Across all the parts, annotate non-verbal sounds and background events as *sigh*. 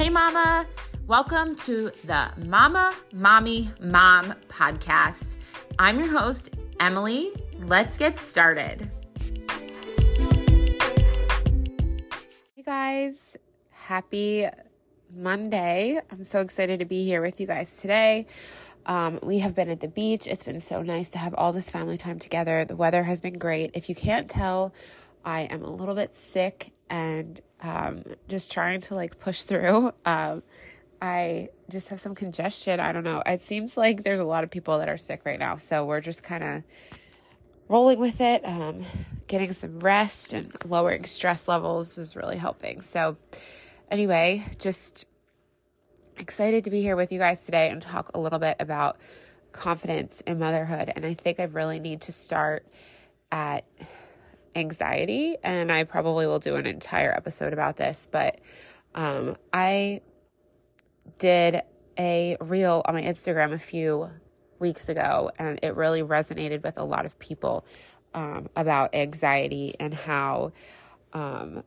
Hey, Mama. Welcome to the Mama, Mommy, Mom podcast. I'm your host, Emily. Let's get started. Hey, guys. Happy Monday. I'm so excited to be here with you guys today. Um, we have been at the beach. It's been so nice to have all this family time together. The weather has been great. If you can't tell, I am a little bit sick and um, just trying to like push through. Um, I just have some congestion. I don't know. It seems like there's a lot of people that are sick right now. So we're just kind of rolling with it. Um, getting some rest and lowering stress levels is really helping. So, anyway, just excited to be here with you guys today and talk a little bit about confidence in motherhood. And I think I really need to start at anxiety. And I probably will do an entire episode about this. But um, I did a reel on my Instagram a few weeks ago, and it really resonated with a lot of people um, about anxiety and how um,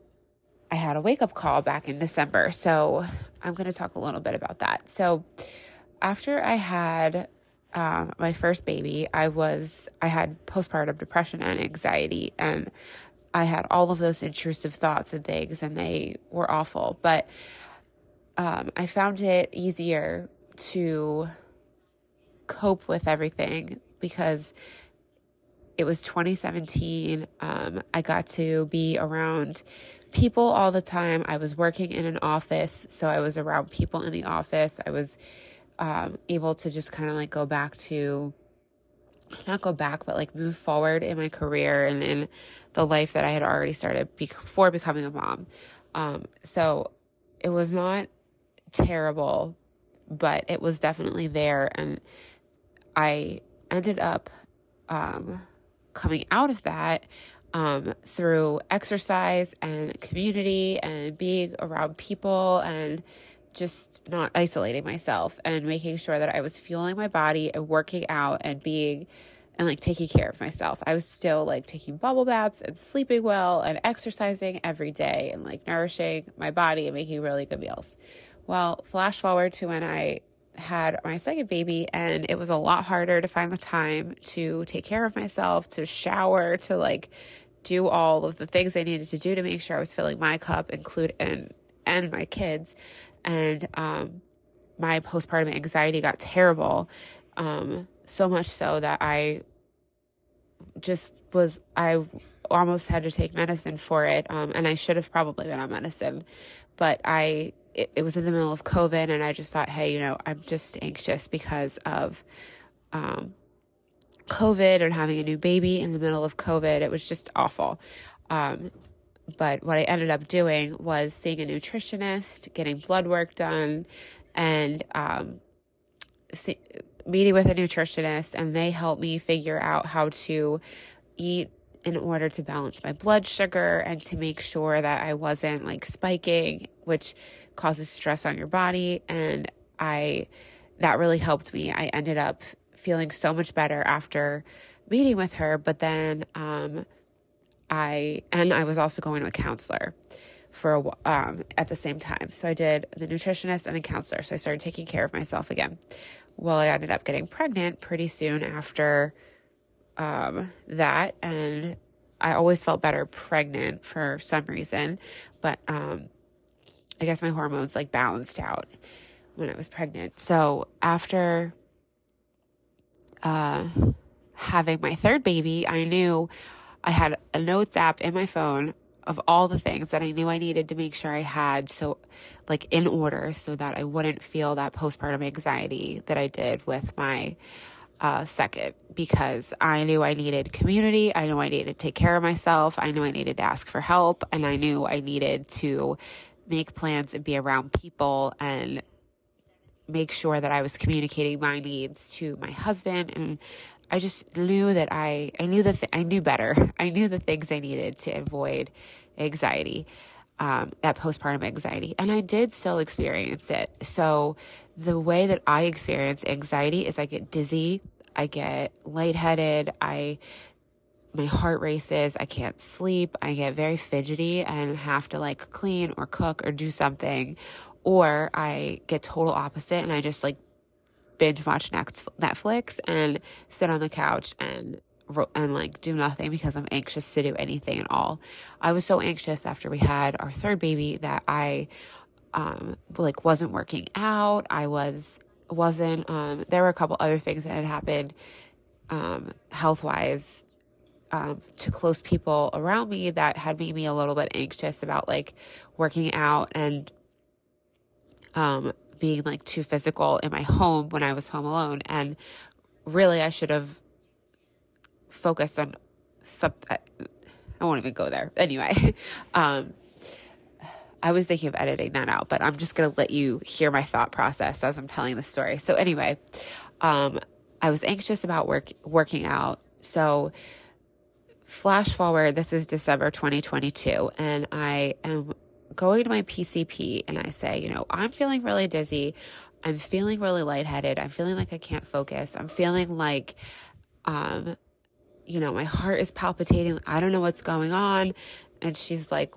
I had a wake up call back in December. So I'm going to talk a little bit about that. So after I had um, my first baby, I was I had postpartum depression and anxiety, and I had all of those intrusive thoughts and things, and they were awful. But um, I found it easier to cope with everything because it was 2017. Um, I got to be around people all the time. I was working in an office, so I was around people in the office. I was um, able to just kind of like go back to, not go back, but like move forward in my career and in the life that I had already started before becoming a mom. Um, so it was not terrible, but it was definitely there. And I ended up um, coming out of that um, through exercise and community and being around people and just not isolating myself and making sure that I was fueling my body and working out and being and like taking care of myself. I was still like taking bubble baths and sleeping well and exercising every day and like nourishing my body and making really good meals. Well, flash forward to when I had my second baby and it was a lot harder to find the time to take care of myself, to shower, to like do all of the things I needed to do to make sure I was filling my cup, include and and my kids. And um my postpartum anxiety got terrible. Um so much so that I just was I almost had to take medicine for it. Um and I should have probably been on medicine. But I it, it, was in the middle of COVID, and I just thought, hey, you know, I'm just anxious because of um, COVID and having a new baby in the middle of COVID. It was just awful. Um, but what I ended up doing was seeing a nutritionist, getting blood work done, and um, see, meeting with a nutritionist, and they helped me figure out how to eat in order to balance my blood sugar and to make sure that I wasn't like spiking, which causes stress on your body. And I, that really helped me. I ended up feeling so much better after meeting with her. But then, um, I, and I was also going to a counselor for a, um, at the same time. So I did the nutritionist and the counselor. So I started taking care of myself again. Well, I ended up getting pregnant pretty soon after um, that, and I always felt better pregnant for some reason, but um, I guess my hormones like balanced out when I was pregnant. So after uh, having my third baby, I knew I had a notes app in my phone of all the things that I knew I needed to make sure I had so like in order so that I wouldn't feel that postpartum anxiety that I did with my uh, second because I knew I needed community. I knew I needed to take care of myself. I knew I needed to ask for help. And I knew I needed to make plans and be around people and make sure that I was communicating my needs to my husband. And I just knew that I, I knew the th- I knew better. *laughs* I knew the things I needed to avoid anxiety, um, that postpartum anxiety. And I did still experience it. So the way that I experience anxiety is I get dizzy I get lightheaded. I, my heart races. I can't sleep. I get very fidgety and have to like clean or cook or do something or I get total opposite and I just like binge watch Netflix and sit on the couch and and like do nothing because I'm anxious to do anything at all. I was so anxious after we had our third baby that I um like wasn't working out. I was wasn't um there were a couple other things that had happened um health-wise um to close people around me that had made me a little bit anxious about like working out and um being like too physical in my home when I was home alone and really I should have focused on sub I won't even go there. Anyway, *laughs* um I was thinking of editing that out, but I'm just going to let you hear my thought process as I'm telling the story. So anyway, um, I was anxious about work, working out. So flash forward, this is December 2022 and I am going to my PCP and I say, you know, I'm feeling really dizzy. I'm feeling really lightheaded. I'm feeling like I can't focus. I'm feeling like, um, you know, my heart is palpitating. I don't know what's going on. And she's like,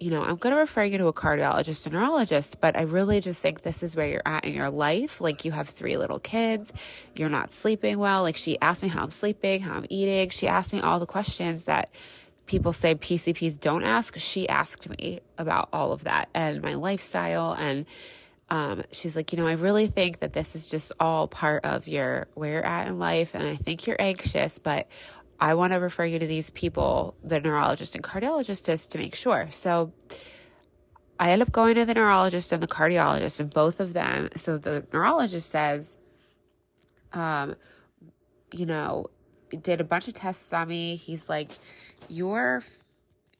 you know, I'm going to refer you to a cardiologist, a neurologist, but I really just think this is where you're at in your life. Like you have three little kids, you're not sleeping well. Like she asked me how I'm sleeping, how I'm eating. She asked me all the questions that people say PCPs don't ask. She asked me about all of that and my lifestyle. And um, she's like, you know, I really think that this is just all part of your where you're at in life. And I think you're anxious, but I want to refer you to these people, the neurologist and cardiologist, to make sure. So I end up going to the neurologist and the cardiologist, and both of them. So the neurologist says, um, you know, did a bunch of tests on me. He's like, you're,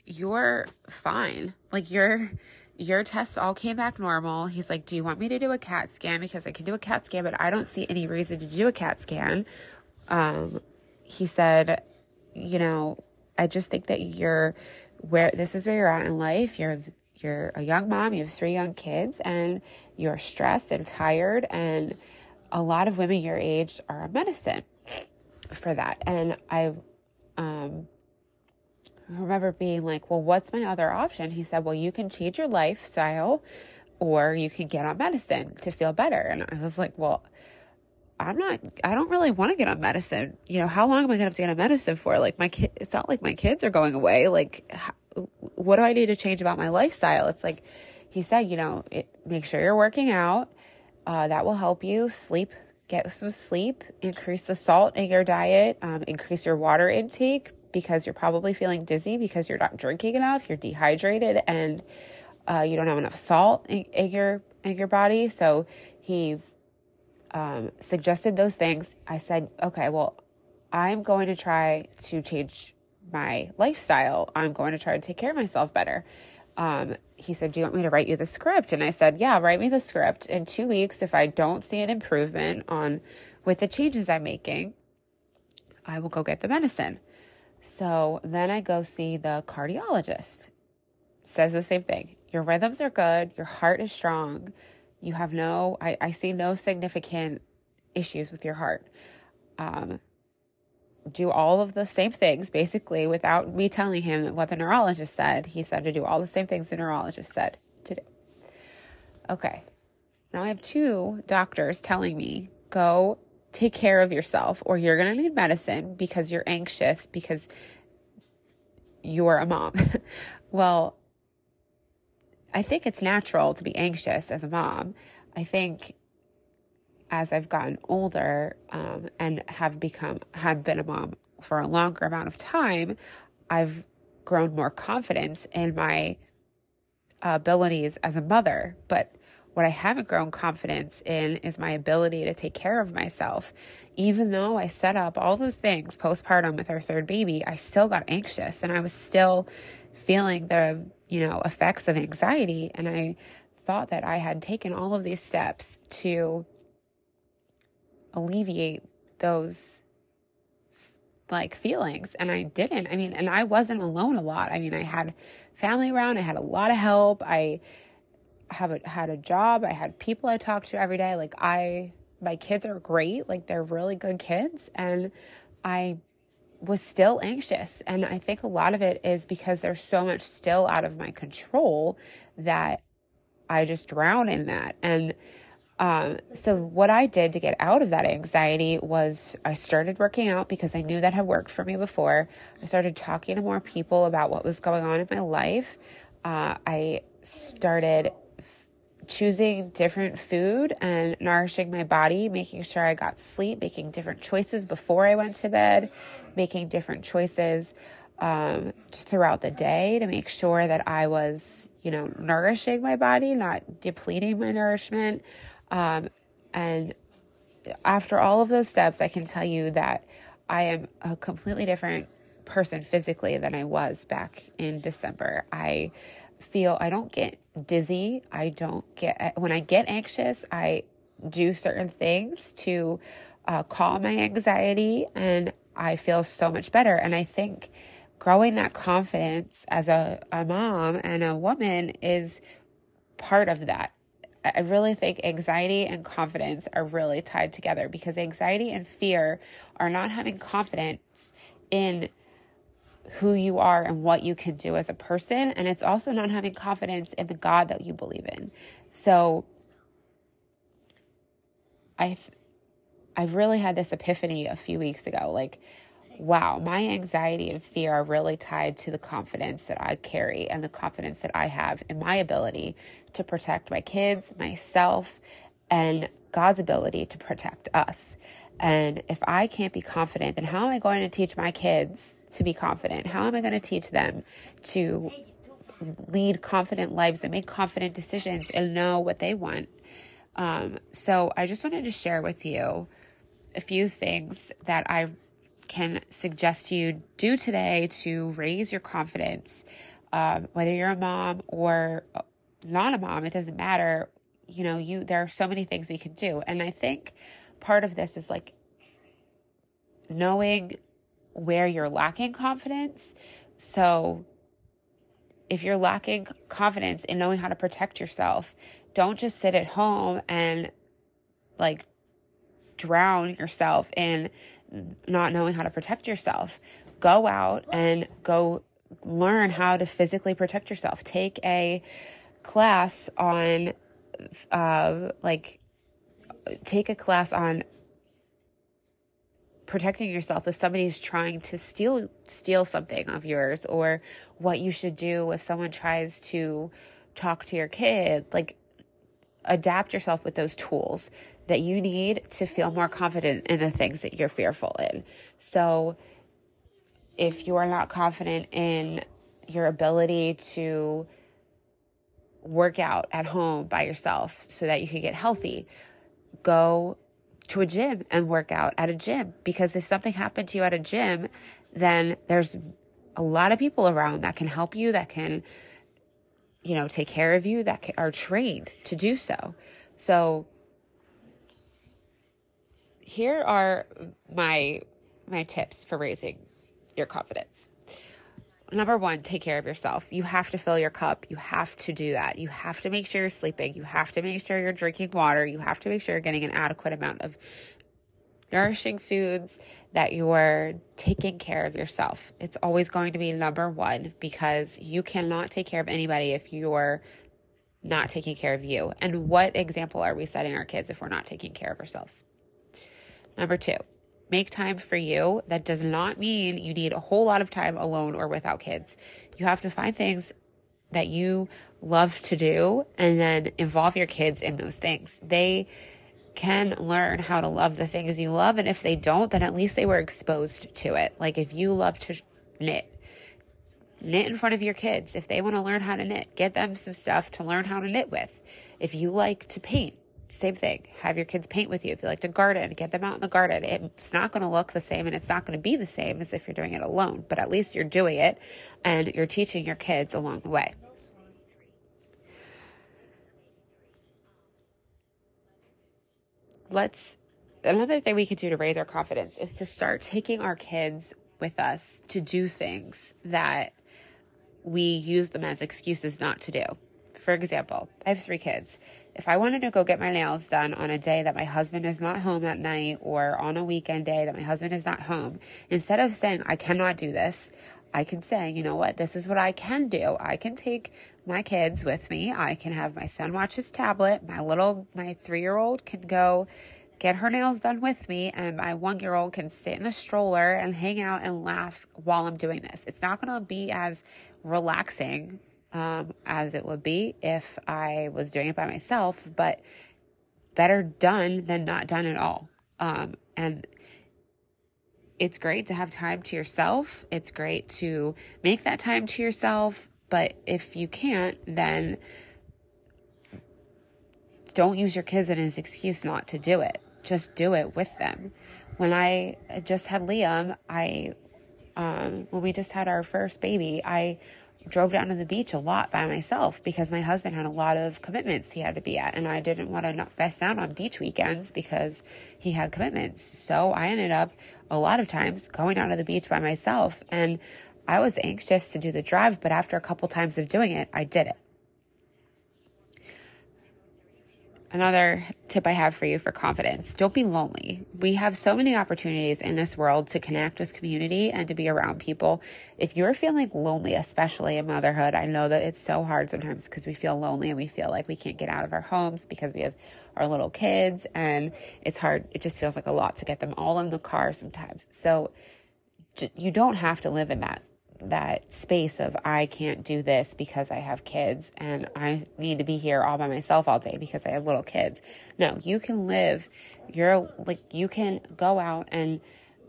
you're fine. Like your, your tests all came back normal. He's like, do you want me to do a CAT scan? Because I can do a CAT scan, but I don't see any reason to do a CAT scan. Um, he said, you know, I just think that you're where this is where you're at in life. You're you're a young mom, you have three young kids, and you're stressed and tired. And a lot of women your age are on medicine for that. And I um, remember being like, well, what's my other option? He said, well, you can change your lifestyle or you can get on medicine to feel better. And I was like, well, I'm not, I don't really want to get on medicine. You know, how long am I going to have to get on medicine for? Like my kid, it's not like my kids are going away. Like, how, what do I need to change about my lifestyle? It's like he said, you know, it, make sure you're working out. Uh, that will help you sleep, get some sleep, increase the salt in your diet, um, increase your water intake because you're probably feeling dizzy because you're not drinking enough, you're dehydrated, and uh, you don't have enough salt in, in your in your body. So he um, suggested those things, I said, okay, well, I'm going to try to change my lifestyle. I'm going to try to take care of myself better. Um, he said, Do you want me to write you the script? And I said, Yeah, write me the script. In two weeks, if I don't see an improvement on with the changes I'm making, I will go get the medicine. So then I go see the cardiologist. Says the same thing. Your rhythms are good, your heart is strong, you have no, I, I see no significant issues with your heart. Um, do all of the same things basically without me telling him what the neurologist said. He said to do all the same things the neurologist said to do. Okay. Now I have two doctors telling me go take care of yourself or you're going to need medicine because you're anxious because you're a mom. *laughs* well, I think it's natural to be anxious as a mom. I think as I've gotten older um, and have become have been a mom for a longer amount of time, I've grown more confidence in my abilities as a mother. But what I haven't grown confidence in is my ability to take care of myself. Even though I set up all those things postpartum with our third baby, I still got anxious and I was still feeling the you know, effects of anxiety. And I thought that I had taken all of these steps to alleviate those like feelings and I didn't. I mean, and I wasn't alone a lot. I mean, I had family around, I had a lot of help. I have a, had a job, I had people I talked to every day. Like I my kids are great, like they're really good kids and I was still anxious. And I think a lot of it is because there's so much still out of my control that I just drown in that. And um, so, what I did to get out of that anxiety was I started working out because I knew that had worked for me before. I started talking to more people about what was going on in my life. Uh, I started f- choosing different food and nourishing my body, making sure I got sleep, making different choices before I went to bed, making different choices um, throughout the day to make sure that I was, you know, nourishing my body, not depleting my nourishment. Um, and after all of those steps, I can tell you that I am a completely different person physically than I was back in December. I feel I don't get dizzy. I don't get, when I get anxious, I do certain things to uh, calm my anxiety and I feel so much better. And I think growing that confidence as a, a mom and a woman is part of that. I really think anxiety and confidence are really tied together because anxiety and fear are not having confidence in who you are and what you can do as a person. And it's also not having confidence in the God that you believe in. So I, I really had this epiphany a few weeks ago. Like, wow, my anxiety and fear are really tied to the confidence that I carry and the confidence that I have in my ability to protect my kids, myself, and God's ability to protect us. And if I can't be confident, then how am I going to teach my kids to be confident? How am I going to teach them to lead confident lives and make confident decisions and know what they want? Um, so I just wanted to share with you a few things that I can suggest you do today to raise your confidence. Um, whether you're a mom or not a mom, it doesn't matter. You know, you there are so many things we can do. And I think part of this is like knowing where you're lacking confidence. So if you're lacking confidence in knowing how to protect yourself, don't just sit at home and like drown yourself in not knowing how to protect yourself. Go out and go learn how to physically protect yourself. Take a class on, uh, like, take a class on protecting yourself if somebody's trying to steal steal something of yours or what you should do if someone tries to talk to your kid like adapt yourself with those tools that you need to feel more confident in the things that you're fearful in so if you are not confident in your ability to work out at home by yourself so that you can get healthy. Go to a gym and work out at a gym because if something happened to you at a gym, then there's a lot of people around that can help you, that can, you know, take care of you, that are trained to do so. So here are my my tips for raising your confidence number one, take care of yourself. You have to fill your cup. You have to do that. You have to make sure you're sleeping. You have to make sure you're drinking water. You have to make sure you're getting an adequate amount of nourishing foods, that you're taking care of yourself. It's always going to be number one because you cannot take care of anybody if you're not taking care of you. And what example are we setting our kids if we're not taking care of ourselves? Number two, Make time for you. That does not mean you need a whole lot of time alone or without kids. You have to find things that you love to do and then involve your kids in those things. They can learn how to love the things you love. And if they don't, then at least they were exposed to it. Like if you love to knit, knit in front of your kids. If they want to learn how to knit, get them some stuff to learn how to knit with. If you like to paint, same thing. Have your kids paint with you. If you like to garden, get them out in the garden. It's not going to look the same and it's not going to be the same as if you're doing it alone, but at least you're doing it and you're teaching your kids along the way. Let's another thing we could do to raise our confidence is to start taking our kids with us to do things that we use them as excuses not to do. For example, I have three kids if I wanted to go get my nails done on a day that my husband is not home at night or on a weekend day that my husband is not home, instead of saying, I cannot do this, I can say, you know what, this is what I can do. I can take my kids with me. I can have my son watch his tablet. My little, my three year old can go get her nails done with me, and my one year old can sit in the stroller and hang out and laugh while I'm doing this. It's not going to be as relaxing um, as it would be if I was doing it by myself, but better done than not done at all. Um, and it's great to have time to yourself. It's great to make that time to yourself. But if you can't, then don't use your kids as an excuse not to do it. Just do it with them. When I just had Liam, I, um, when we just had our first baby, I drove down to the beach a lot by myself because my husband had a lot of commitments he had to be at and I didn't want to not best out on beach weekends because he had commitments. So I ended up a lot of times going out to the beach by myself and I was anxious to do the drive, but after a couple times of doing it, I did it. Another tip I have for you for confidence don't be lonely. We have so many opportunities in this world to connect with community and to be around people. If you're feeling lonely, especially in motherhood, I know that it's so hard sometimes because we feel lonely and we feel like we can't get out of our homes because we have our little kids and it's hard. It just feels like a lot to get them all in the car sometimes. So you don't have to live in that that space of I can't do this because I have kids and I need to be here all by myself all day because I have little kids. No, you can live you're like you can go out and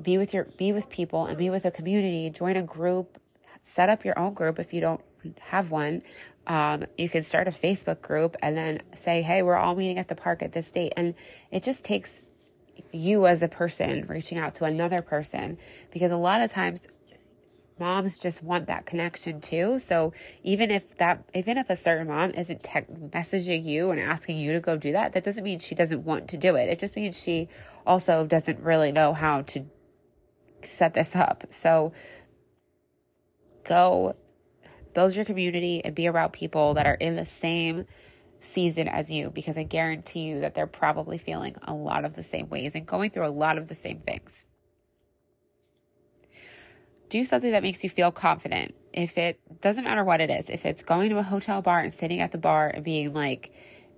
be with your be with people and be with a community, join a group, set up your own group if you don't have one. Um, you can start a Facebook group and then say, Hey, we're all meeting at the park at this date. And it just takes you as a person reaching out to another person because a lot of times moms just want that connection too. So even if that, even if a certain mom isn't te- messaging you and asking you to go do that, that doesn't mean she doesn't want to do it. It just means she also doesn't really know how to set this up. So go build your community and be around people that are in the same season as you because I guarantee you that they're probably feeling a lot of the same ways and going through a lot of the same things do something that makes you feel confident. If it doesn't matter what it is, if it's going to a hotel bar and sitting at the bar and being like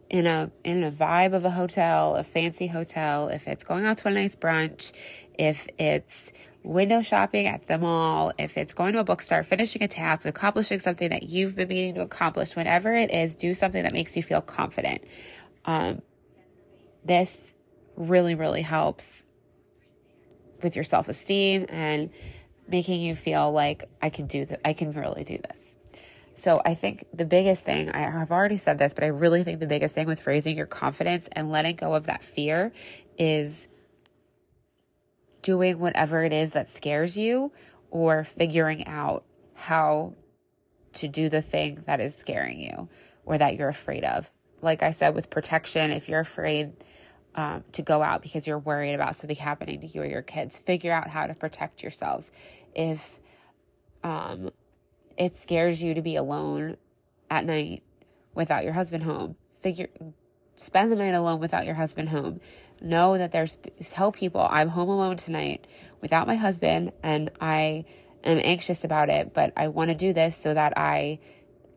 in a in a vibe of a hotel, a fancy hotel, if it's going out to a nice brunch, if it's window shopping at the mall, if it's going to a bookstore, finishing a task, accomplishing something that you've been meaning to accomplish, whatever it is, do something that makes you feel confident. Um, this really, really helps with your self esteem and making you feel like I can do that. I can really do this. So I think the biggest thing, I have already said this, but I really think the biggest thing with raising your confidence and letting go of that fear is doing whatever it is that scares you or figuring out how to do the thing that is scaring you or that you're afraid of. Like I said, with protection, if you're afraid um, to go out because you're worried about something happening to you or your kids. Figure out how to protect yourselves. If um, it scares you to be alone at night without your husband home, figure spend the night alone without your husband home. Know that there's tell people I'm home alone tonight without my husband and I am anxious about it, but I want to do this so that I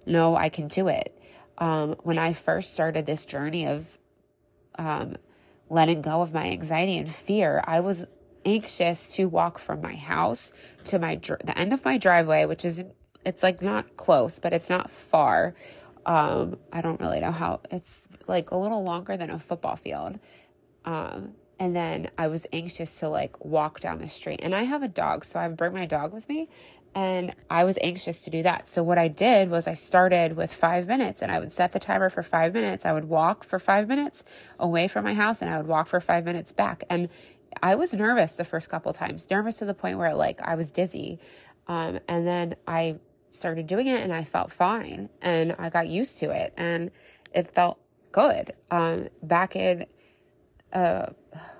know I can do it. Um, when I first started this journey of um, letting go of my anxiety and fear. I was anxious to walk from my house to my the end of my driveway, which is it's like not close, but it's not far. Um, I don't really know how it's like a little longer than a football field. Um, and then I was anxious to like walk down the street. And I have a dog, so I bring my dog with me. And I was anxious to do that. So what I did was I started with five minutes and I would set the timer for five minutes. I would walk for five minutes away from my house and I would walk for five minutes back. And I was nervous the first couple times, nervous to the point where like I was dizzy. Um, and then I started doing it and I felt fine and I got used to it and it felt good. Um, back in, uh,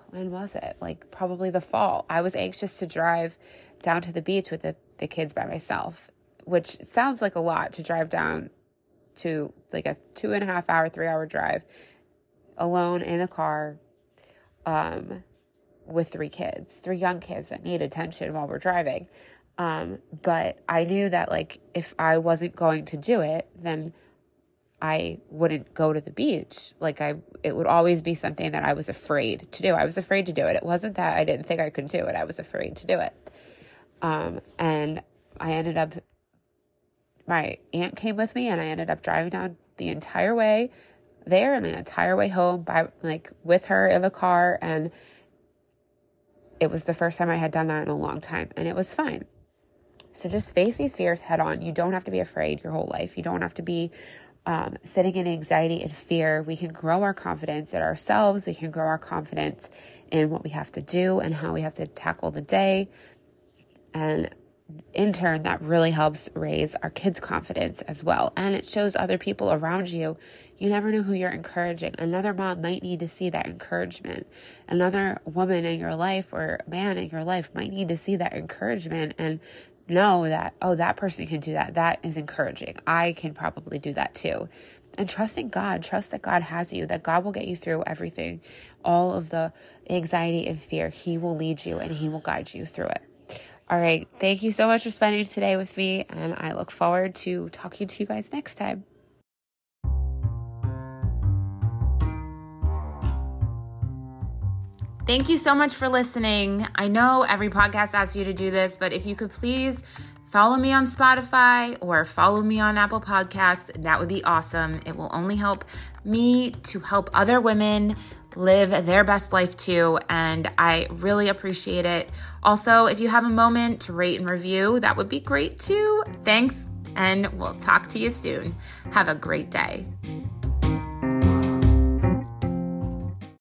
when was it? Like probably the fall. I was anxious to drive down to the beach with the the kids by myself, which sounds like a lot to drive down to like a two and a half hour, three hour drive alone in a car um, with three kids, three young kids that need attention while we're driving. Um, but I knew that like if I wasn't going to do it, then I wouldn't go to the beach. Like I it would always be something that I was afraid to do. I was afraid to do it. It wasn't that I didn't think I could do it. I was afraid to do it. Um, and I ended up my aunt came with me and I ended up driving down the entire way there and the entire way home by like with her in the car and it was the first time I had done that in a long time and it was fine. So just face these fears head on. You don't have to be afraid your whole life. You don't have to be um, sitting in anxiety and fear. We can grow our confidence in ourselves. We can grow our confidence in what we have to do and how we have to tackle the day. And in turn, that really helps raise our kids' confidence as well. And it shows other people around you. You never know who you're encouraging. Another mom might need to see that encouragement. Another woman in your life or man in your life might need to see that encouragement and know that, oh, that person can do that. That is encouraging. I can probably do that too. And trusting God, trust that God has you, that God will get you through everything, all of the anxiety and fear. He will lead you and He will guide you through it. All right. Thank you so much for spending today with me. And I look forward to talking to you guys next time. Thank you so much for listening. I know every podcast asks you to do this, but if you could please follow me on Spotify or follow me on Apple Podcasts, that would be awesome. It will only help me to help other women live their best life too. And I really appreciate it. Also, if you have a moment to rate and review, that would be great too. Thanks, and we'll talk to you soon. Have a great day.